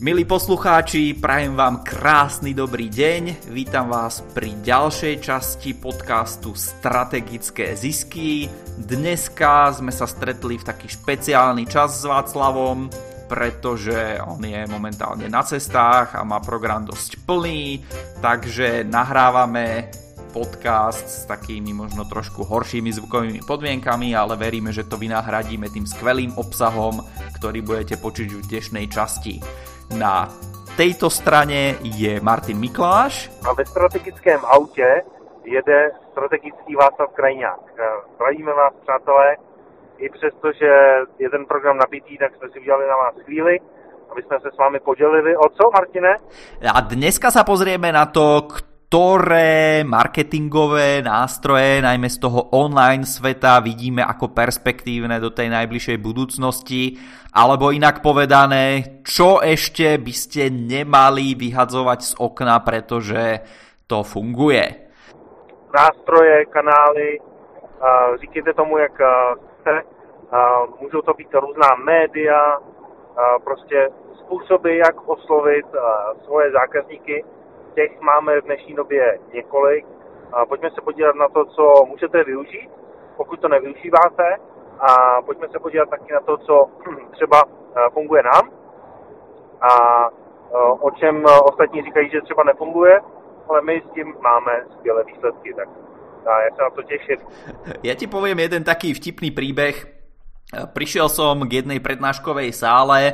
Milí poslucháči, prajem vám krásny dobrý deň. Vítam vás pri ďalšej časti podcastu Strategické zisky. Dneska sme sa stretli v taký špeciálny čas s Václavom, pretože on je momentálne na cestách a má program dosť plný, takže nahrávame podcast s takými možno trošku horšími zvukovými podmienkami, ale veríme, že to vynahradíme tým skvelým obsahom, ktorý budete počuť v dnešnej časti. Na tejto strane je Martin Mikláš. A ve strategickém autě jede strategický Václav Krajňák. Zdravíme vás, přátelé, i přesto, že je ten program nabitý, tak jsme si udělali na vás chvíli, aby jsme se s vámi podělili o co, Martine? A dneska sa pozrieme na to, ktoré marketingové nástroje, najmä z toho online sveta, vidíme ako perspektívne do tej najbližšej budúcnosti, alebo inak povedané, čo ešte by ste nemali vyhadzovať z okna, pretože to funguje. Nástroje, kanály, říkejte tomu, jak chce, můžou to být různá média, prostě způsoby, jak oslovit svoje zákazníky, těch máme v dnešní době několik. Pojďme se podívat na to, co můžete využít, pokud to nevyužíváte. A pojďme se podívat taky na to, co třeba eh, funguje nám a eh, o čem ostatní říkají, že třeba nefunguje, ale my s tím máme skvělé výsledky, tak já se na to těším. Ja ti poviem jeden taký vtipný príbeh, Prišiel som k jednej prednáškovej sále, e,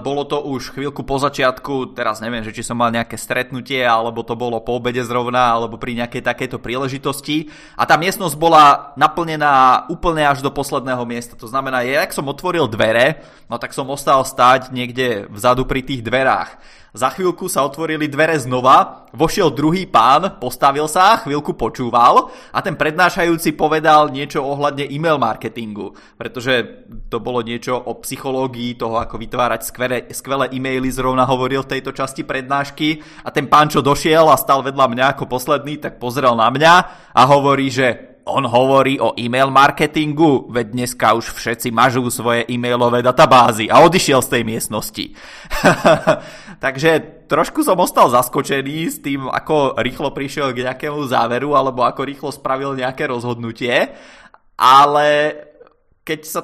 bolo to už chvíľku po začiatku, teraz neviem, že či som mal nejaké stretnutie, alebo to bolo po obede zrovna, alebo pri nejakej takejto príležitosti. A tá miestnosť bola naplnená úplne až do posledného miesta. To znamená, ja, ak som otvoril dvere, no tak som ostal stáť niekde vzadu pri tých dverách. Za chvíľku sa otvorili dvere znova, vošiel druhý pán, postavil sa, chvíľku počúval a ten prednášajúci povedal niečo ohľadne e-mail marketingu, pretože to bolo niečo o psychológii toho, ako vytvárať skvelé, skvelé e-maily, zrovna hovoril v tejto časti prednášky a ten pán, čo došiel a stal vedľa mňa ako posledný, tak pozrel na mňa a hovorí, že on hovorí o e-mail marketingu, veď dneska už všetci mažú svoje e-mailové databázy a odišiel z tej miestnosti. Takže trošku som ostal zaskočený s tým, ako rýchlo prišiel k nejakému záveru alebo ako rýchlo spravil nejaké rozhodnutie, ale keď sa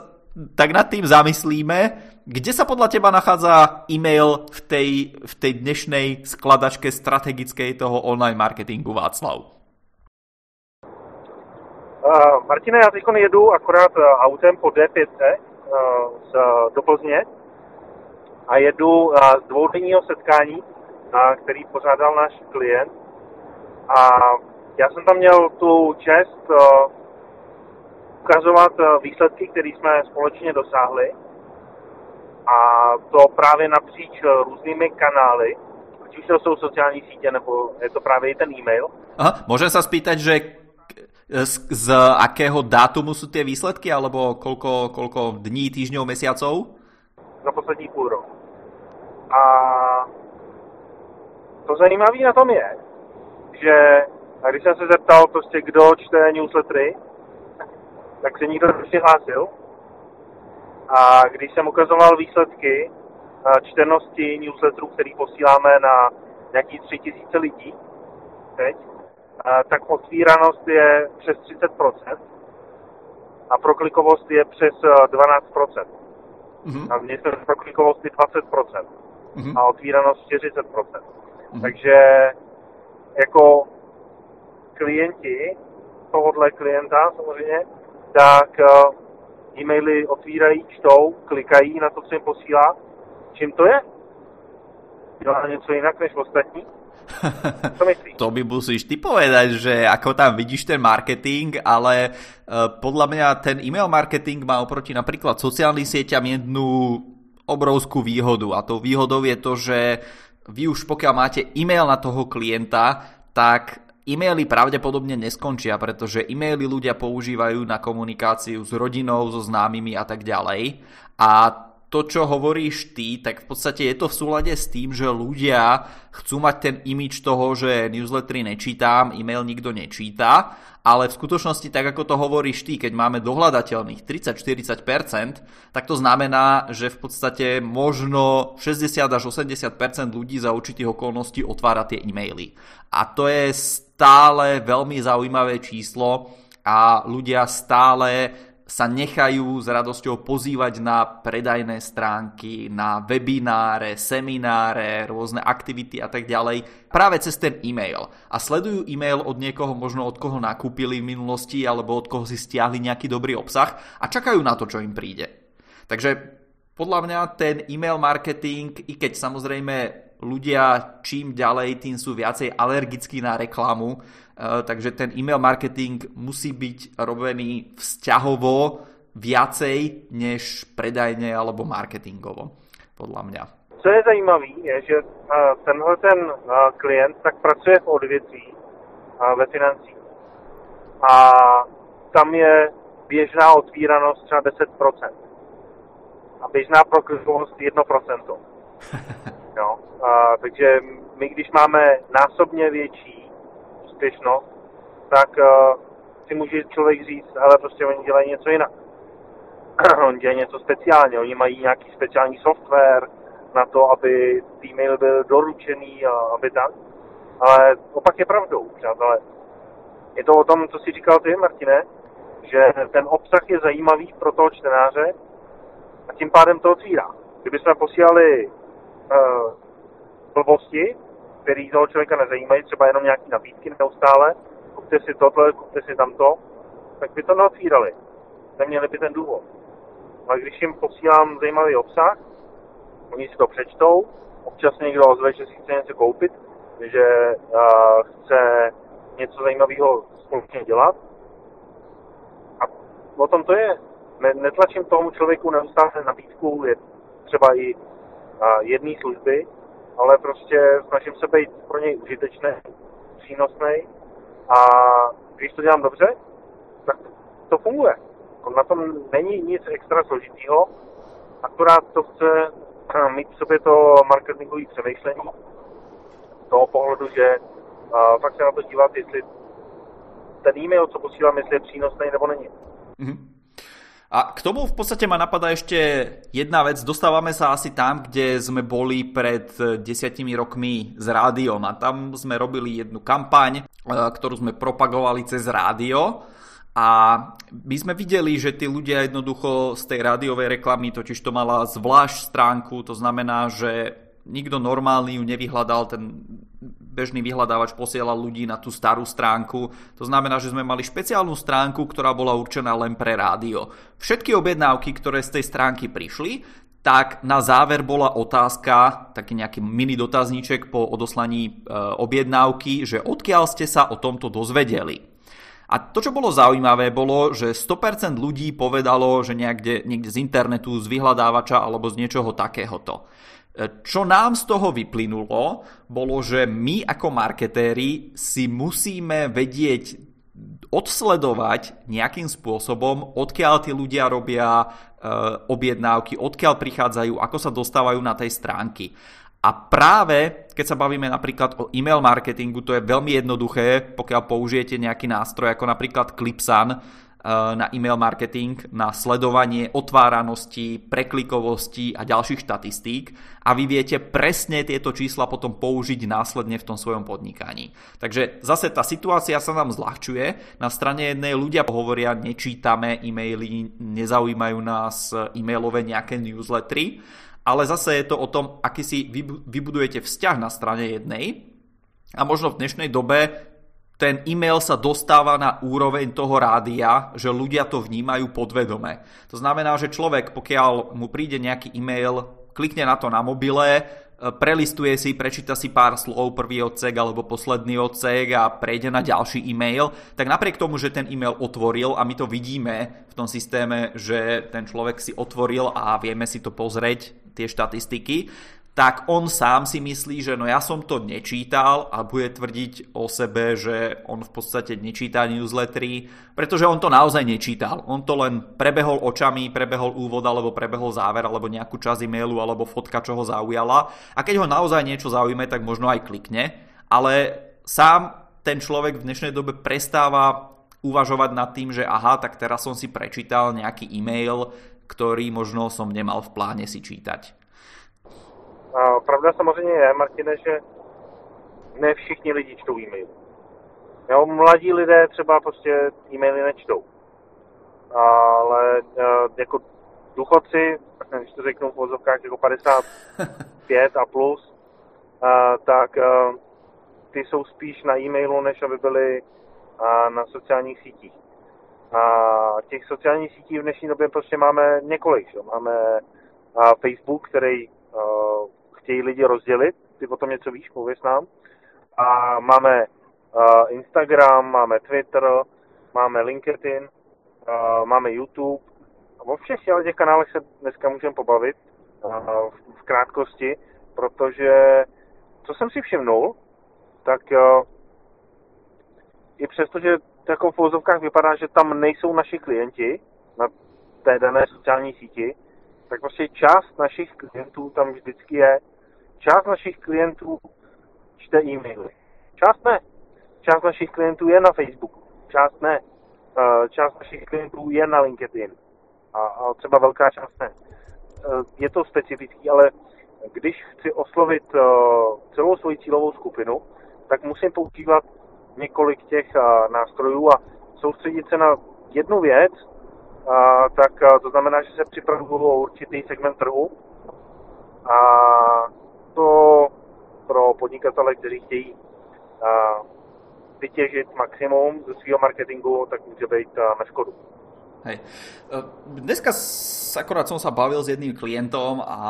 tak nad tým zamyslíme, kde sa podľa teba nachádza e-mail v tej, v tej dnešnej skladačke strategickej toho online marketingu Václav? Uh, Martina, já teď jedu akorát uh, autem po D5 uh, z, do Plzně a jedu z dvoudenního setkání, který pořádal náš klient. A já jsem tam měl tu čest ukazovat uh, výsledky, které jsme společně dosáhli. A to právě napříč uh, různými kanály, ať už to jsou sociální sítě, nebo je to právě i ten e-mail. Aha, môžem sa spýtať, že z, z akého dátumu sú tie výsledky, alebo koľko, koľko dní, týždňov, mesiacov? Za poslední půl rok. A to zajímavé na tom je, že a když jsem se zeptal prostě, kdo čte newslettery, tak se nikdo nepřihlásil. A když jsem ukazoval výsledky čtenosti newsletterů, který posíláme na nějaký tři tisíce lidí teď, tak otvíranost je přes 30% a proklikovost je přes 12%. Mm-hmm. A v se proklikovost je 20% mm-hmm. a otvíranost 40%. Mm-hmm. Takže jako klienti tohohle klienta samozřejmě, tak e-maily otvírají, čtou, klikají na to, co jim posílá. Čím to je? Dělá něco jinak než ostatní? to by musíš ty povedať, že ako tam vidíš ten marketing, ale uh, podľa mňa ten e-mail marketing má oproti napríklad sociálnym sieťam jednu obrovskú výhodu a tou výhodou je to, že vy už pokiaľ máte e-mail na toho klienta, tak e-maily pravdepodobne neskončia, pretože e-maily ľudia používajú na komunikáciu s rodinou, so známymi a tak ďalej. A to, čo hovoríš ty, tak v podstate je to v súlade s tým, že ľudia chcú mať ten imič toho, že newslettery nečítam, e-mail nikto nečíta, ale v skutočnosti, tak ako to hovoríš ty, keď máme dohľadateľných 30-40%, tak to znamená, že v podstate možno 60 až 80% ľudí za určitých okolností otvára tie e-maily. A to je stále veľmi zaujímavé číslo a ľudia stále sa nechajú s radosťou pozývať na predajné stránky, na webináre, semináre, rôzne aktivity a tak ďalej práve cez ten e-mail. A sledujú e-mail od niekoho, možno od koho nakúpili v minulosti alebo od koho si stiahli nejaký dobrý obsah a čakajú na to, čo im príde. Takže podľa mňa ten e-mail marketing, i keď samozrejme ľudia čím ďalej, tým sú viacej alergickí na reklamu, takže ten e-mail marketing musí byť robený vzťahovo viacej než predajne alebo marketingovo, podľa mňa. Co je zajímavé, je, že eh, tenhle ten eh, klient tak pracuje v odvětví ve financích. A tam je běžná otvíranost třeba 10%. A běžná proklikovost 1%. jo? A, takže my, když máme násobně větší úspěšnost, tak uh, si může člověk říct, ale prostě oni dělají něco jinak. oni dělají něco speciálně, oni mají nějaký speciální software na to, aby e-mail byl doručený a aby tak. Ale opak je pravdou, přátelé. Je to o tom, co si říkal ty, Martine, že ten obsah je zajímavý pro toho čtenáře a tím pádem to otvírá. Kdybychom posílali uh, blbosti, který toho člověka nezajímají, třeba jenom nějaký nabídky neustále, kupte si tohle, kupte si tamto, tak by to neotvírali. Neměli by ten důvod. Ale když jim posílám zajímavý obsah, oni si to přečtou, občas někdo ozve, že si chce něco koupit, že uh, chce něco zajímavého společně dělat. A o tom to je. Ne, netlačím tomu člověku neustále nabídku, je třeba i uh, jedné služby, ale prostě snažím se být pro něj užitečný, přínosný a když to dělám dobře, tak to funguje. Na tom není nic extra složitého, akorát to chce eh, mít v sobě to marketingové přemýšlení, toho pohledu, že uh, fakt se na to dívat, jestli ten e-mail, co posílám, jestli je přínosný nebo není. Mm-hmm. A k tomu v podstate ma napadá ešte jedna vec. Dostávame sa asi tam, kde sme boli pred desiatimi rokmi s rádiom a tam sme robili jednu kampaň, e, ktorú sme propagovali cez rádio. A my sme videli, že tí ľudia jednoducho z tej rádiovej reklamy totiž to mala zvlášť stránku, to znamená, že nikto normálny ju nevyhľadal, ten bežný vyhľadávač posielal ľudí na tú starú stránku. To znamená, že sme mali špeciálnu stránku, ktorá bola určená len pre rádio. Všetky objednávky, ktoré z tej stránky prišli, tak na záver bola otázka, taký nejaký mini dotazníček po odoslaní e, objednávky, že odkiaľ ste sa o tomto dozvedeli. A to, čo bolo zaujímavé, bolo, že 100% ľudí povedalo, že niekde, niekde z internetu, z vyhľadávača alebo z niečoho takéhoto. Čo nám z toho vyplynulo, bolo, že my ako marketéri si musíme vedieť odsledovať nejakým spôsobom, odkiaľ tí ľudia robia e, objednávky, odkiaľ prichádzajú, ako sa dostávajú na tej stránky. A práve, keď sa bavíme napríklad o e-mail marketingu, to je veľmi jednoduché, pokiaľ použijete nejaký nástroj ako napríklad Clipsan, na e-mail marketing, na sledovanie otváranosti, preklikovosti a ďalších štatistík a vy viete presne tieto čísla potom použiť následne v tom svojom podnikaní. Takže zase tá situácia sa nám zľahčuje. Na strane jednej ľudia hovoria, nečítame e-maily, nezaujímajú nás e-mailové nejaké newslettery, ale zase je to o tom, aký si vybudujete vzťah na strane jednej a možno v dnešnej dobe ten e-mail sa dostáva na úroveň toho rádia, že ľudia to vnímajú podvedome. To znamená, že človek, pokiaľ mu príde nejaký e-mail, klikne na to na mobile, e, prelistuje si, prečíta si pár slov, prvý odsek alebo posledný odsek a prejde na ďalší e-mail, tak napriek tomu, že ten e-mail otvoril a my to vidíme v tom systéme, že ten človek si otvoril a vieme si to pozrieť, tie štatistiky, tak on sám si myslí, že no ja som to nečítal a bude tvrdiť o sebe, že on v podstate nečíta newslettery, pretože on to naozaj nečítal. On to len prebehol očami, prebehol úvod alebo prebehol záver alebo nejakú časť e-mailu alebo fotka, čo ho zaujala a keď ho naozaj niečo zaujíme, tak možno aj klikne, ale sám ten človek v dnešnej dobe prestáva uvažovať nad tým, že aha, tak teraz som si prečítal nejaký e-mail, ktorý možno som nemal v pláne si čítať. A pravda samozřejmě je, Martine, že ne všichni lidi čtou e-mail. Jo, mladí lidé třeba prostě e-maily nečtou. Ale e, jako důchodci, když to řeknu v vozovkách jako 55 a plus, a, tak e, ty jsou spíš na e-mailu, než aby byly na sociálních sítích. A těch sociálních sítí v dnešní době prostě máme několik. Že? Máme Facebook, který chtějí lidi rozdělit, ty o něco víš, pověs nám. A máme uh, Instagram, máme Twitter, máme LinkedIn, uh, máme YouTube. Vo všech těch kanálech se dneska můžeme pobavit uh, v, v krátkosti, protože co jsem si všimnul, tak uh, i přesto, že jako v vozovkách vypadá, že tam nejsou naši klienti na té dané sociální síti, tak prostě část našich klientů tam vždycky je Část našich klientů čte e-maily. Část ne. Část našich klientů je na Facebooku. Část ne. Eh, část našich klientů je na LinkedIn. A, a třeba velká část ne. Eh, je to specifický, ale když chci oslovit eh, celou svoji cílovou skupinu, tak musím používat několik těch nástrojů a soustředit se na jednu věc, tak to znamená, že se připravuju o určitý segment trhu a to pro podnikatele, kteří chtějí vytěžit maximum ze svého marketingu, tak může být na škodu. Hej. E, dneska akorát som sa bavil s jedným klientom a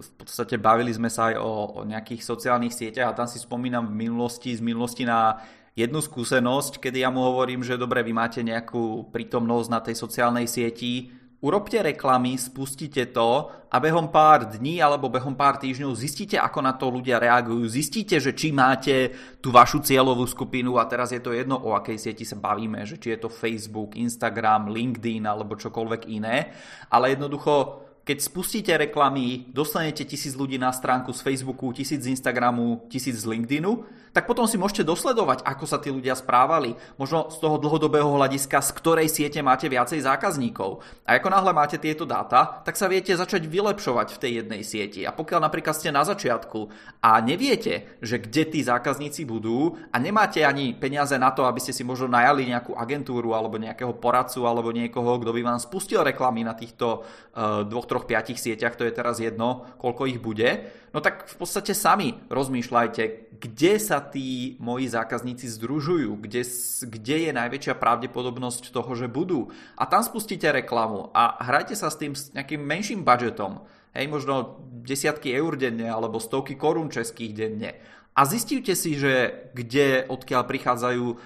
v podstate bavili sme sa aj o, o nejakých sociálnych sieťach a tam si spomínam v minulosti, z minulosti na jednu skúsenosť, kedy ja mu hovorím, že dobre, vy máte nejakú prítomnosť na tej sociálnej sieti, Urobte reklamy, spustite to a behom pár dní alebo behom pár týždňov zistíte, ako na to ľudia reagujú. Zistíte, že či máte tú vašu cieľovú skupinu a teraz je to jedno, o akej sieti sa bavíme, že či je to Facebook, Instagram, LinkedIn alebo čokoľvek iné, ale jednoducho keď spustíte reklamy, dostanete tisíc ľudí na stránku z Facebooku, tisíc z Instagramu, tisíc z LinkedInu, tak potom si môžete dosledovať, ako sa tí ľudia správali. Možno z toho dlhodobého hľadiska, z ktorej siete máte viacej zákazníkov. A ako náhle máte tieto dáta, tak sa viete začať vylepšovať v tej jednej sieti. A pokiaľ napríklad ste na začiatku a neviete, že kde tí zákazníci budú a nemáte ani peniaze na to, aby ste si možno najali nejakú agentúru alebo nejakého poradcu alebo niekoho, kto by vám spustil reklamy na týchto uh, dvoch troch, piatich sieťach, to je teraz jedno, koľko ich bude, no tak v podstate sami rozmýšľajte, kde sa tí moji zákazníci združujú, kde, kde je najväčšia pravdepodobnosť toho, že budú. A tam spustíte reklamu a hrajte sa s tým s nejakým menším budžetom, hej, možno desiatky eur denne alebo stovky korún českých denne. A zistíte si, že kde, odkiaľ prichádzajú e,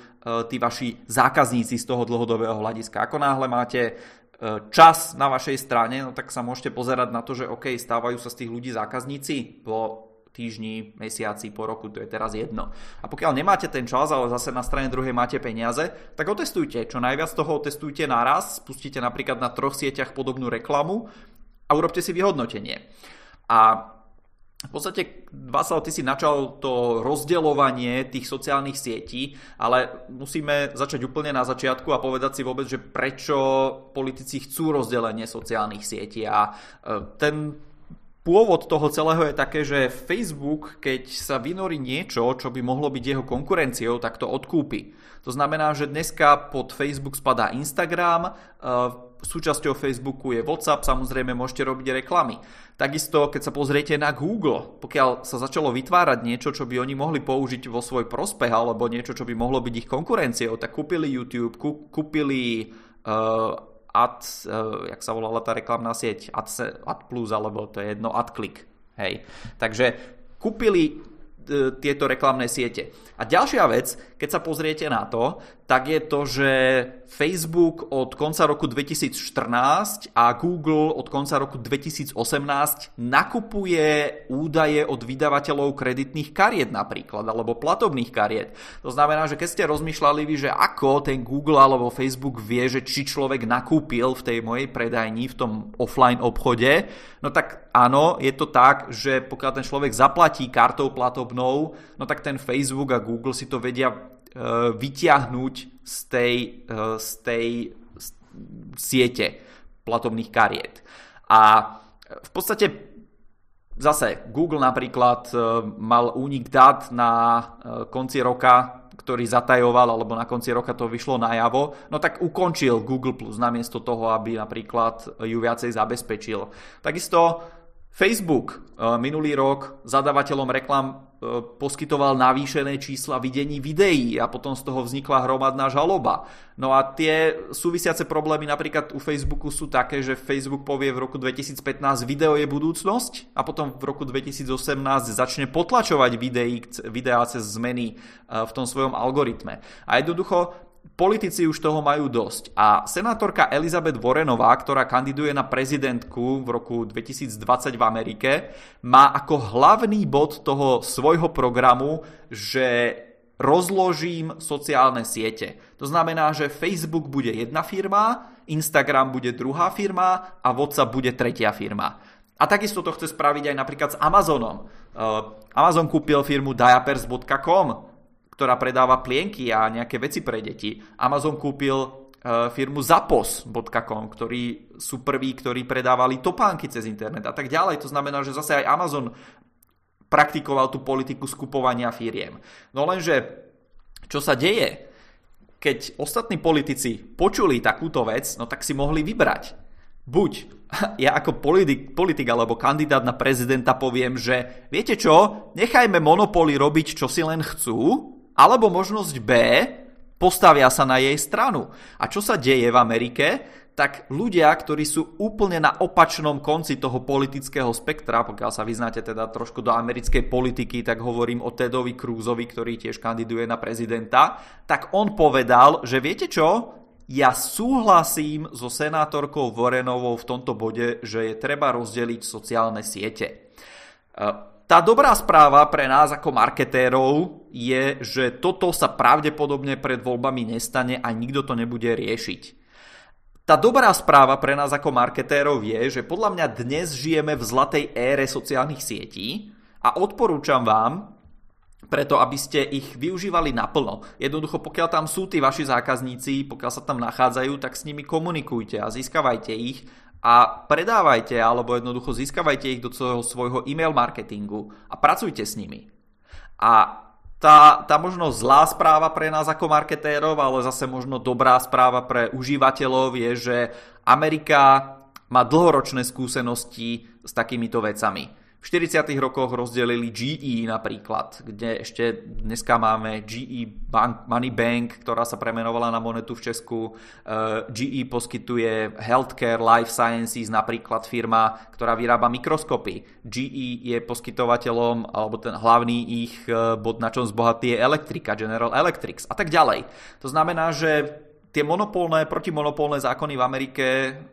tí vaši zákazníci z toho dlhodobého hľadiska. Ako náhle máte čas na vašej strane, no tak sa môžete pozerať na to, že OK, stávajú sa z tých ľudí zákazníci po týždni, mesiaci, po roku, to je teraz jedno. A pokiaľ nemáte ten čas, ale zase na strane druhej máte peniaze, tak otestujte. Čo najviac toho otestujte naraz, spustíte napríklad na troch sieťach podobnú reklamu a urobte si vyhodnotenie. A v podstate, Václav, ty si načal to rozdeľovanie tých sociálnych sietí, ale musíme začať úplne na začiatku a povedať si vôbec, že prečo politici chcú rozdelenie sociálnych sietí. A e, ten pôvod toho celého je také, že Facebook, keď sa vynorí niečo, čo by mohlo byť jeho konkurenciou, tak to odkúpi. To znamená, že dneska pod Facebook spadá Instagram, e, súčasťou Facebooku je WhatsApp, samozrejme môžete robiť reklamy. Takisto, keď sa pozriete na Google, pokiaľ sa začalo vytvárať niečo, čo by oni mohli použiť vo svoj prospech, alebo niečo, čo by mohlo byť ich konkurenciou, tak kúpili YouTube, kúpili uh, Ad, uh, jak sa volala tá reklamná sieť, Ad, Ad Plus, alebo to je jedno, AdClick. Hej. Takže kúpili tieto reklamné siete. A ďalšia vec, keď sa pozriete na to, tak je to, že Facebook od konca roku 2014 a Google od konca roku 2018 nakupuje údaje od vydavateľov kreditných kariet napríklad, alebo platobných kariet. To znamená, že keď ste rozmýšľali vy, že ako ten Google alebo Facebook vie, že či človek nakúpil v tej mojej predajni, v tom offline obchode, no tak áno, je to tak, že pokiaľ ten človek zaplatí kartou platobnou, no tak ten Facebook a Google si to vedia uh, vyťahnuť z tej, uh, z tej siete platobných kariet. A v podstate zase Google napríklad uh, mal únik dát na konci roka, ktorý zatajoval, alebo na konci roka to vyšlo najavo, no tak ukončil Google namiesto toho, aby napríklad ju viacej zabezpečil. Takisto Facebook minulý rok zadavateľom reklam E, poskytoval navýšené čísla videní videí a potom z toho vznikla hromadná žaloba. No a tie súvisiace problémy napríklad u Facebooku sú také, že Facebook povie v roku 2015 video je budúcnosť a potom v roku 2018 začne potlačovať videí, videá cez zmeny e, v tom svojom algoritme. A jednoducho politici už toho majú dosť. A senátorka Elizabeth Warrenová, ktorá kandiduje na prezidentku v roku 2020 v Amerike, má ako hlavný bod toho svojho programu, že rozložím sociálne siete. To znamená, že Facebook bude jedna firma, Instagram bude druhá firma a WhatsApp bude tretia firma. A takisto to chce spraviť aj napríklad s Amazonom. Uh, Amazon kúpil firmu diapers.com, ktorá predáva plienky a nejaké veci pre deti. Amazon kúpil e, firmu Zapos.com, ktorí sú prví, ktorí predávali topánky cez internet a tak ďalej. To znamená, že zase aj Amazon praktikoval tú politiku skupovania firiem. No lenže, čo sa deje, keď ostatní politici počuli takúto vec, no tak si mohli vybrať. Buď ja ako politik, politik alebo kandidát na prezidenta poviem, že viete čo, nechajme monopoly robiť, čo si len chcú, alebo možnosť B, postavia sa na jej stranu. A čo sa deje v Amerike? tak ľudia, ktorí sú úplne na opačnom konci toho politického spektra, pokiaľ sa vyznáte teda trošku do americkej politiky, tak hovorím o Tedovi Crúzovi, ktorý tiež kandiduje na prezidenta, tak on povedal, že viete čo? Ja súhlasím so senátorkou Vorenovou v tomto bode, že je treba rozdeliť sociálne siete. Tá dobrá správa pre nás ako marketérov je, že toto sa pravdepodobne pred voľbami nestane a nikto to nebude riešiť. Tá dobrá správa pre nás ako marketérov je, že podľa mňa dnes žijeme v zlatej ére sociálnych sietí a odporúčam vám, preto aby ste ich využívali naplno. Jednoducho, pokiaľ tam sú tí vaši zákazníci, pokiaľ sa tam nachádzajú, tak s nimi komunikujte a získavajte ich a predávajte alebo jednoducho získavajte ich do svojho, svojho e-mail marketingu a pracujte s nimi. A tá, tá možno zlá správa pre nás ako marketérov, ale zase možno dobrá správa pre užívateľov je, že Amerika má dlhoročné skúsenosti s takýmito vecami. V 40. rokoch rozdelili GE napríklad, kde ešte dneska máme GE Bank, Money Bank, ktorá sa premenovala na monetu v Česku. Eh, GE poskytuje Healthcare Life Sciences, napríklad firma, ktorá vyrába mikroskopy. GE je poskytovateľom, alebo ten hlavný ich eh, bod, na čom zbohatý je elektrika, General Electrics a tak ďalej. To znamená, že tie monopolné, protimonopolné zákony v Amerike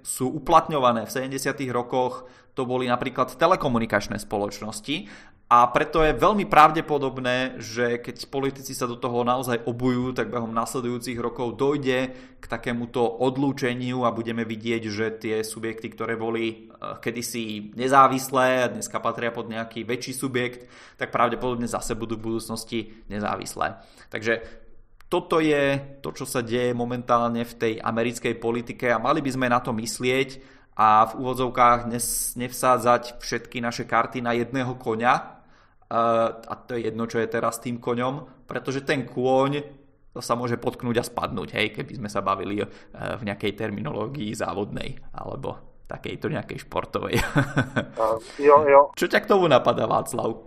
sú uplatňované v 70. rokoch to boli napríklad telekomunikačné spoločnosti a preto je veľmi pravdepodobné, že keď politici sa do toho naozaj obujú, tak behom nasledujúcich rokov dojde k takémuto odlúčeniu a budeme vidieť, že tie subjekty, ktoré boli eh, kedysi nezávislé a dneska patria pod nejaký väčší subjekt, tak pravdepodobne zase budú v budúcnosti nezávislé. Takže toto je to, čo sa deje momentálne v tej americkej politike a mali by sme na to myslieť a v úvodzovkách nevsádzať všetky naše karty na jedného koňa, a to je jedno, čo je teraz tým koňom, pretože ten kôň sa môže potknúť a spadnúť, hej, keby sme sa bavili e, v nejakej terminológii závodnej, alebo takejto nejakej športovej. Uh, jo, jo. Čo ťa k tomu napadá, Václav?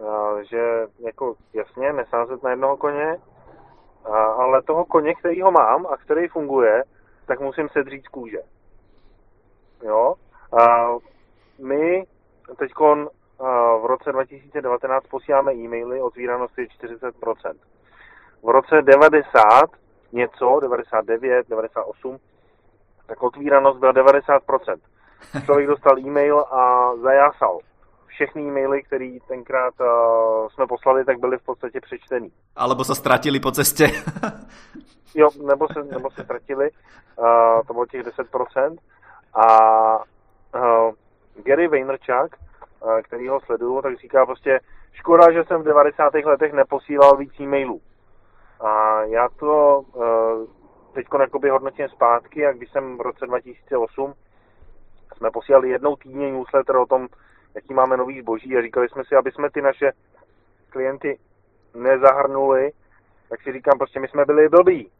Uh, že jako jasně nesázet na jednoho koně, ale toho koně, který ho mám a který funguje, tak musím sedřít z kůže. Jo? A my teď v roce roce 2019 posíláme e-maily, otvíranost je 40%. V roce 90 něco, 99, 98, tak otvíranost byla 90%. Člověk dostal e-mail a zajásal. Všechny e-maily, které tenkrát uh, jsme poslali, tak byly v podstatě přečtený. Alebo se ztratili po cestě. jo, nebo se, nebo se ztratili, uh, to bylo těch 10%. A uh, Gary Vaynerchuk, uh, který ho sleduju, tak říká prostě, škoda, že jsem v 90. letech neposílal víc e-mailů. A já to uh, teď hodnotím zpátky a když jsem v roce 2008 jsme posílali jednou týdně newsletter o tom, jaký máme nový zboží a říkali jsme si, aby jsme ty naše klienty nezahrnuli, tak si říkám, prostě my jsme byli blbí.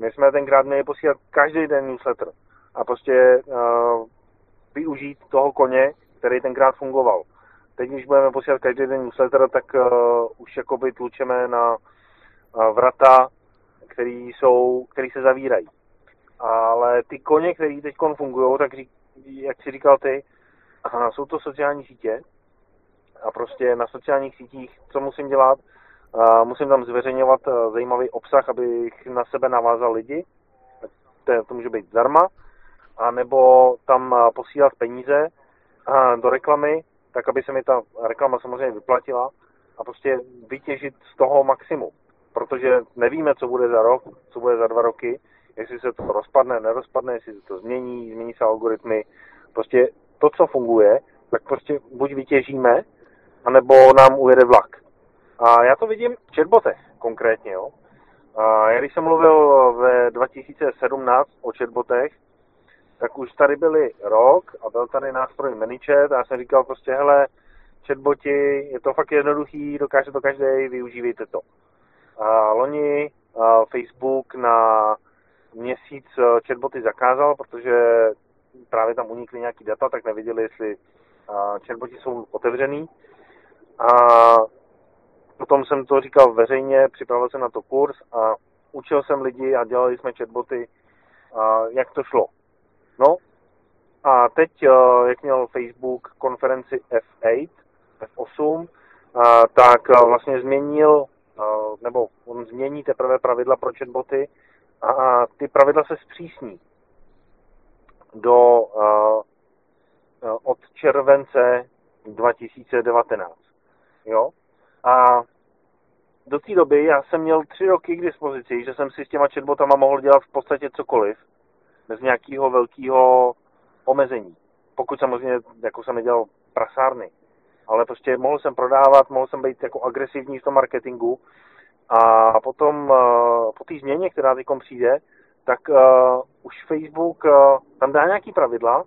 My jsme tenkrát měli posílat každý den newsletter a prostě uh, využít toho koně, který tenkrát fungoval. Teď, když budeme posílat každý den newsletter, tak uh, už jakoby tlučeme na uh, vrata, který, jsou, který se zavírají. Ale ty koně, které teď fungují, tak řík, jak si říkal ty, aha, jsou to sociální sítě a prostě na sociálních sítích, co musím dělat, musím tam zveřejňovat uh, zajímavý obsah, abych na sebe navázal lidi, to, to může být zdarma, a nebo tam uh, posílat peníze uh, do reklamy, tak aby se mi ta reklama samozřejmě vyplatila a prostě vytěžit z toho maximum. Protože nevíme, co bude za rok, co bude za dva roky, jestli se to rozpadne, nerozpadne, jestli se to změní, změní se algoritmy. Prostě to, co funguje, tak prostě buď vytěžíme, anebo nám ujede vlak. A já to vidím v chatbotech konkrétně. Jo. A já když jsem mluvil ve 2017 o chatbotech, tak už tady byly rok a byl tady nástroj ManyChat a já jsem říkal prostě, hele, chatboti, je to fakt jednoduchý, dokáže to každý, využívejte to. A loni a Facebook na měsíc eh, chatboty zakázal, protože právě tam unikly nějaký data, tak nevěděli, jestli chatboti jsou otevřený. A potom jsem to říkal veřejně, připravil jsem na to kurz a učil jsem lidi a dělali jsme chatboty, a jak to šlo. No a teď, eh, jak měl Facebook konferenci F8, F8, tak eh, vlastně změnil, nebo on změní teprve pravidla pro chatboty a ty pravidla se zpřísní do od července 2019. Jo? A do té doby já jsem měl tři roky k dispozici, že jsem si s těma chatbotama mohl dělat v podstatě cokoliv, bez nějakého velkého omezení. Pokud samozřejmě, jako jsem nedělal prasárny. Ale prostě mohl jsem prodávat, mohl jsem být jako agresivní v tom marketingu a potom uh, po té změně, která teď přijde, tak uh, už Facebook uh, tam dá nějaký pravidla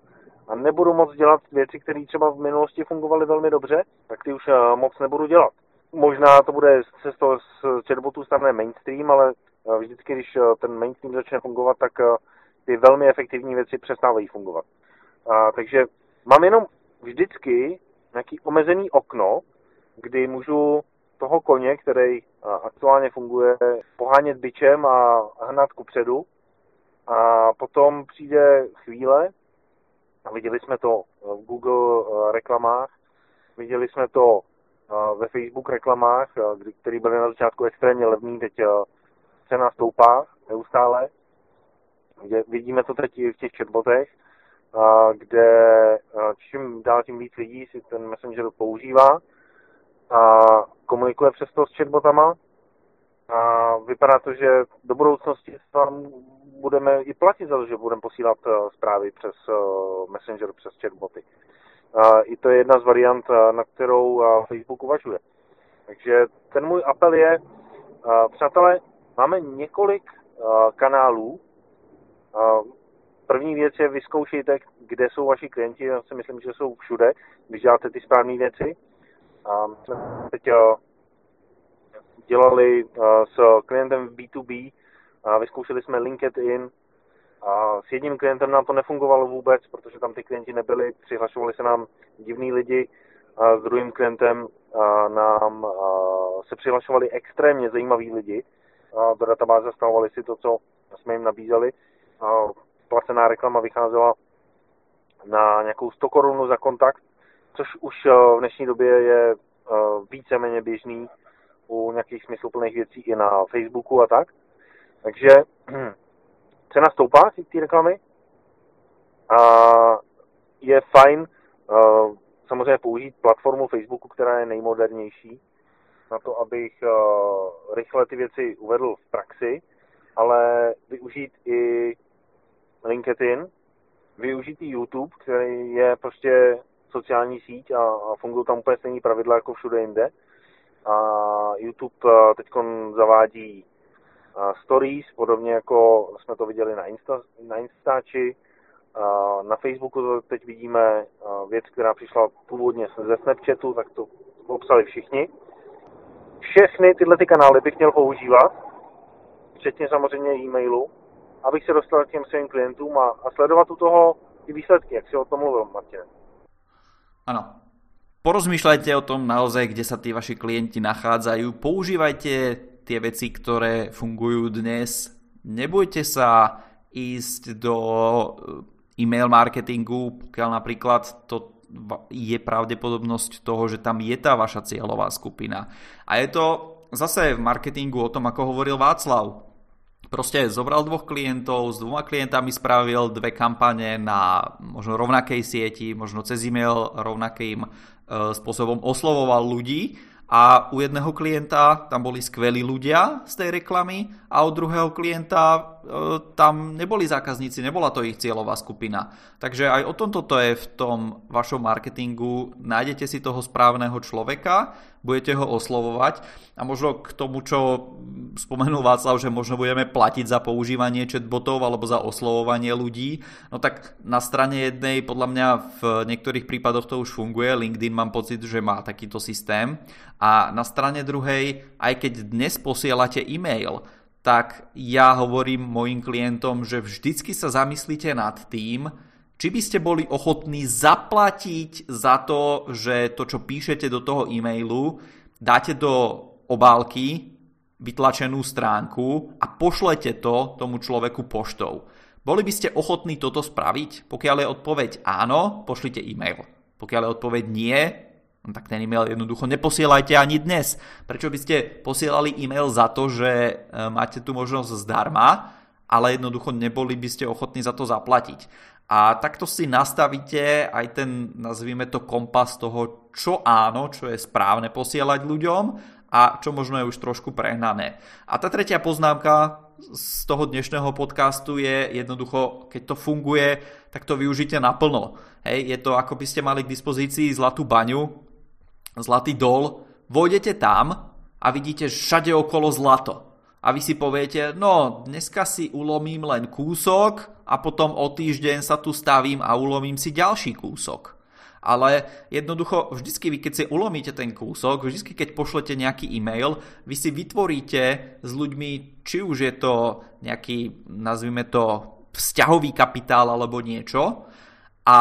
a nebudu moc dělat věci, které třeba v minulosti fungovaly velmi dobře, tak ty už uh, moc nebudu dělat. Možná to bude se z toho z chatbotu stane mainstream, ale uh, vždycky, když uh, ten mainstream začne fungovat, tak uh, ty velmi efektivní věci přestávají fungovat. Uh, takže mám jenom vždycky nějaký omezený okno, kdy můžu toho koně, který aktuálně funguje, pohánět byčem a hnat ku předu. A potom přijde chvíle, a viděli jsme to v Google reklamách, viděli jsme to ve Facebook reklamách, který byly na začátku extrémně levný, teď cena stoupá neustále. Vidíme to teď v těch chatbotech, kde čím dál tím víc lidí si ten Messenger používá a komunikuje přes to s chatbotama. A vypadá to, že do budoucnosti vám budeme i platit za to, že budeme posílat uh, zprávy přes uh, Messenger, přes chatboty. Uh, I to je jedna z variant, uh, na kterou Facebook uvažuje. Takže ten můj apel je, přátelé, máme několik kanálů. První věc je, vyzkoušejte, kde jsou vaši klienti. Já si myslím, že jsou všude, když děláte ty správné věci. A teď dělali s klientem v B2B, a vyzkoušeli jsme LinkedIn, a s jedním klientem nám to nefungovalo vůbec, protože tam ty klienti nebyli, přihlašovali se nám divní lidi, a s druhým klientem nám se přihlašovali extrémně zajímaví lidi, a do databáze stavovali si to, co jsme jim nabízeli. A placená reklama vycházela na nějakou 100 korun za kontakt, což už eh, v dnešní době je eh, víceméně běžný u nějakých smysluplných věcí i na Facebooku a tak. Takže cena stoupá ty reklamy a je fajn samozřejmě použít platformu Facebooku, která je nejmodernější na to, abych rychle ty věci uvedl v praxi, ale využít i LinkedIn, využít i YouTube, který je prostě sociální síť a, a fungují tam úplně stejné pravidla jako všude jinde. YouTube teď zavádí stories, podobně jako jsme to viděli na, Insta, na Instači. Na Facebooku teď vidíme věc, která přišla původně ze Snapchatu, tak to popsali všichni. Všechny tyhle ty kanály bych měl používat, včetně samozřejmě e-mailu, abych se dostal k těm svým klientům a, a sledovat u toho ty výsledky, jak si o tom mluvil, Martin. Ano. Porozmýšľajte o tom naozaj, kde sa tí vaši klienti nachádzajú. Používajte tie veci, ktoré fungujú dnes. Nebojte sa ísť do eh, e-mail marketingu, pokiaľ napríklad to je pravdepodobnosť toho, že tam je tá vaša cieľová skupina. A je to zase v marketingu o tom, ako hovoril Václav proste zobral dvoch klientov, s dvoma klientami spravil dve kampane na možno rovnakej sieti, možno cez e-mail rovnakým spôsobom oslovoval ľudí a u jedného klienta tam boli skvelí ľudia z tej reklamy a od druhého klienta e, tam neboli zákazníci, nebola to ich cieľová skupina. Takže aj o tomto to je v tom vašom marketingu. Nájdete si toho správneho človeka, budete ho oslovovať a možno k tomu, čo spomenul Václav, že možno budeme platiť za používanie chatbotov alebo za oslovovanie ľudí, no tak na strane jednej podľa mňa v niektorých prípadoch to už funguje, LinkedIn mám pocit, že má takýto systém a na strane druhej, aj keď dnes posielate e-mail, tak ja hovorím mojim klientom, že vždycky sa zamyslíte nad tým, či by ste boli ochotní zaplatiť za to, že to, čo píšete do toho e-mailu, dáte do obálky vytlačenú stránku a pošlete to tomu človeku poštou. Boli by ste ochotní toto spraviť? Pokiaľ je odpoveď áno, pošlite e-mail. Pokiaľ je odpoveď nie, no tak ten e-mail jednoducho neposielajte ani dnes. Prečo by ste posielali e-mail za to, že e, máte tu možnosť zdarma, ale jednoducho neboli by ste ochotní za to zaplatiť. A takto si nastavíte aj ten, nazvime to, kompas toho, čo áno, čo je správne posielať ľuďom a čo možno je už trošku prehnané. A tá tretia poznámka z toho dnešného podcastu je jednoducho, keď to funguje, tak to využite naplno. Hej, je to ako by ste mali k dispozícii zlatú baňu, zlatý dol, vojdete tam a vidíte všade okolo zlato a vy si poviete, no dneska si ulomím len kúsok a potom o týždeň sa tu stavím a ulomím si ďalší kúsok. Ale jednoducho, vždycky vy, keď si ulomíte ten kúsok, vždycky, keď pošlete nejaký e-mail, vy si vytvoríte s ľuďmi, či už je to nejaký, nazvime to, vzťahový kapitál alebo niečo. A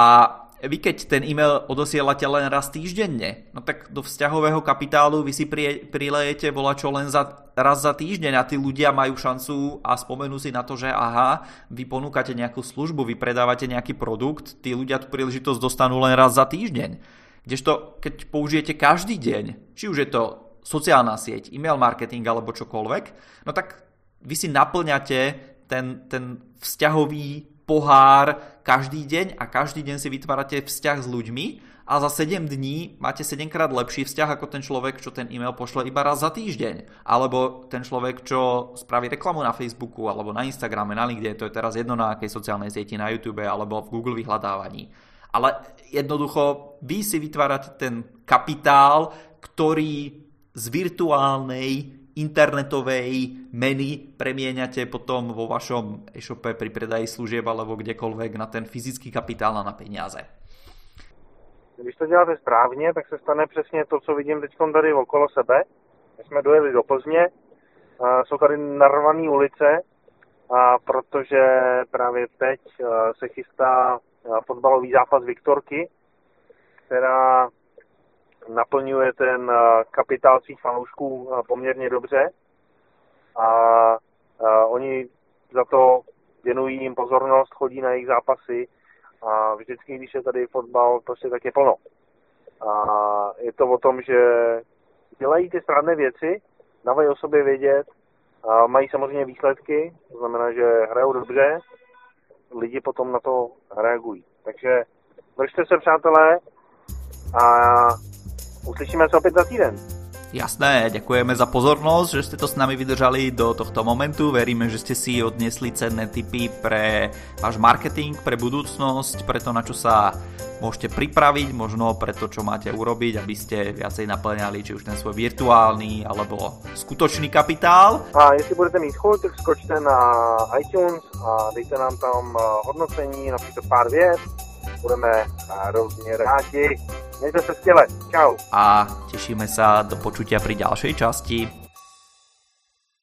vy keď ten e-mail odosielate len raz týždenne, no tak do vzťahového kapitálu vy si prie, prilejete čo len za, raz za týždeň a tí ľudia majú šancu a spomenú si na to, že aha, vy ponúkate nejakú službu, vy predávate nejaký produkt, tí ľudia tú príležitosť dostanú len raz za týždeň. Kdežto keď použijete každý deň, či už je to sociálna sieť, e-mail marketing alebo čokoľvek, no tak vy si naplňate ten, ten vzťahový pohár každý deň a každý deň si vytvárate vzťah s ľuďmi a za 7 dní máte 7 krát lepší vzťah ako ten človek, čo ten e-mail pošle iba raz za týždeň. Alebo ten človek, čo spraví reklamu na Facebooku alebo na Instagrame, na LinkedIn, to je teraz jedno na akej sociálnej sieti, na YouTube alebo v Google vyhľadávaní. Ale jednoducho vy si vytvárate ten kapitál, ktorý z virtuálnej internetovej meny premieňate potom vo vašom e-shope pri predaji služieb alebo kdekoľvek na ten fyzický kapitál a na peniaze. Když to děláte správně, tak se stane přesně to, co vidím teď tady okolo sebe. My jsme dojeli do Plzně, jsou tady narvané ulice, a protože právě teď se chystá fotbalový zápas Viktorky, která naplňuje ten eh, kapitál svých fanoušků eh, poměrně dobře a eh, oni za to věnují jim pozornost, chodí na jejich zápasy a vždycky, když je tady fotbal, prostě tak je plno. A je to o tom, že dělají ty správné věci, dávají o sobě vědět, a mají samozřejmě výsledky, to znamená, že hrajou dobře, lidi potom na to reagují. Takže držte se, přátelé, a uslyšíme se opět za týden. Jasné, ďakujeme za pozornosť, že ste to s nami vydržali do tohto momentu. Veríme, že ste si odnesli cenné tipy pre váš marketing, pre budúcnosť, pre to, na čo sa môžete pripraviť, možno pre to, čo máte urobiť, aby ste viacej naplňali či už ten svoj virtuálny alebo skutočný kapitál. A jestli budete mít chuť, tak skočte na iTunes a dejte nám tam hodnocení, například pár vět. Budeme hrozně rádi. Mějte sa skvěle. Čau. A tešíme sa do počutia pri ďalšej časti.